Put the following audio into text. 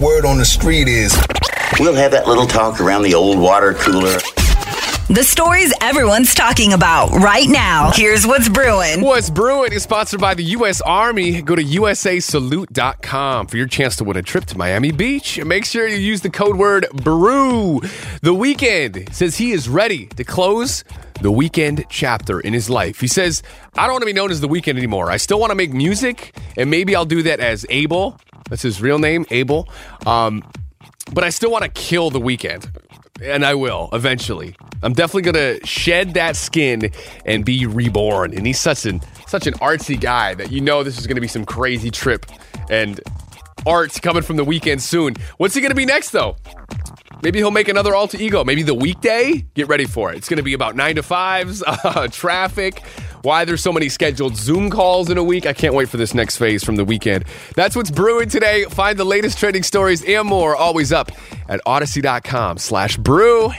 Word on the street is We'll have that little talk around the old water cooler. The stories everyone's talking about right now. Here's what's brewing. What's Brewing is sponsored by the U.S. Army. Go to usasalute.com for your chance to win a trip to Miami Beach. And make sure you use the code word BREW. The Weeknd says he is ready to close the Weeknd chapter in his life. He says, I don't want to be known as the Weeknd anymore. I still want to make music, and maybe I'll do that as Abel. That's his real name, Abel. Um, but I still want to kill the Weeknd. And I will eventually. I'm definitely gonna shed that skin and be reborn. And he's such an such an artsy guy that you know this is gonna be some crazy trip and art coming from the Weeknd soon. What's he gonna be next though? Maybe he'll make another alter ego. Maybe the weekday. Get ready for it. It's going to be about nine to fives, uh, traffic, why there's so many scheduled Zoom calls in a week. I can't wait for this next phase from the Weeknd. That's what's brewing today. Find the latest trending stories and more always up at audacy.com slash brew.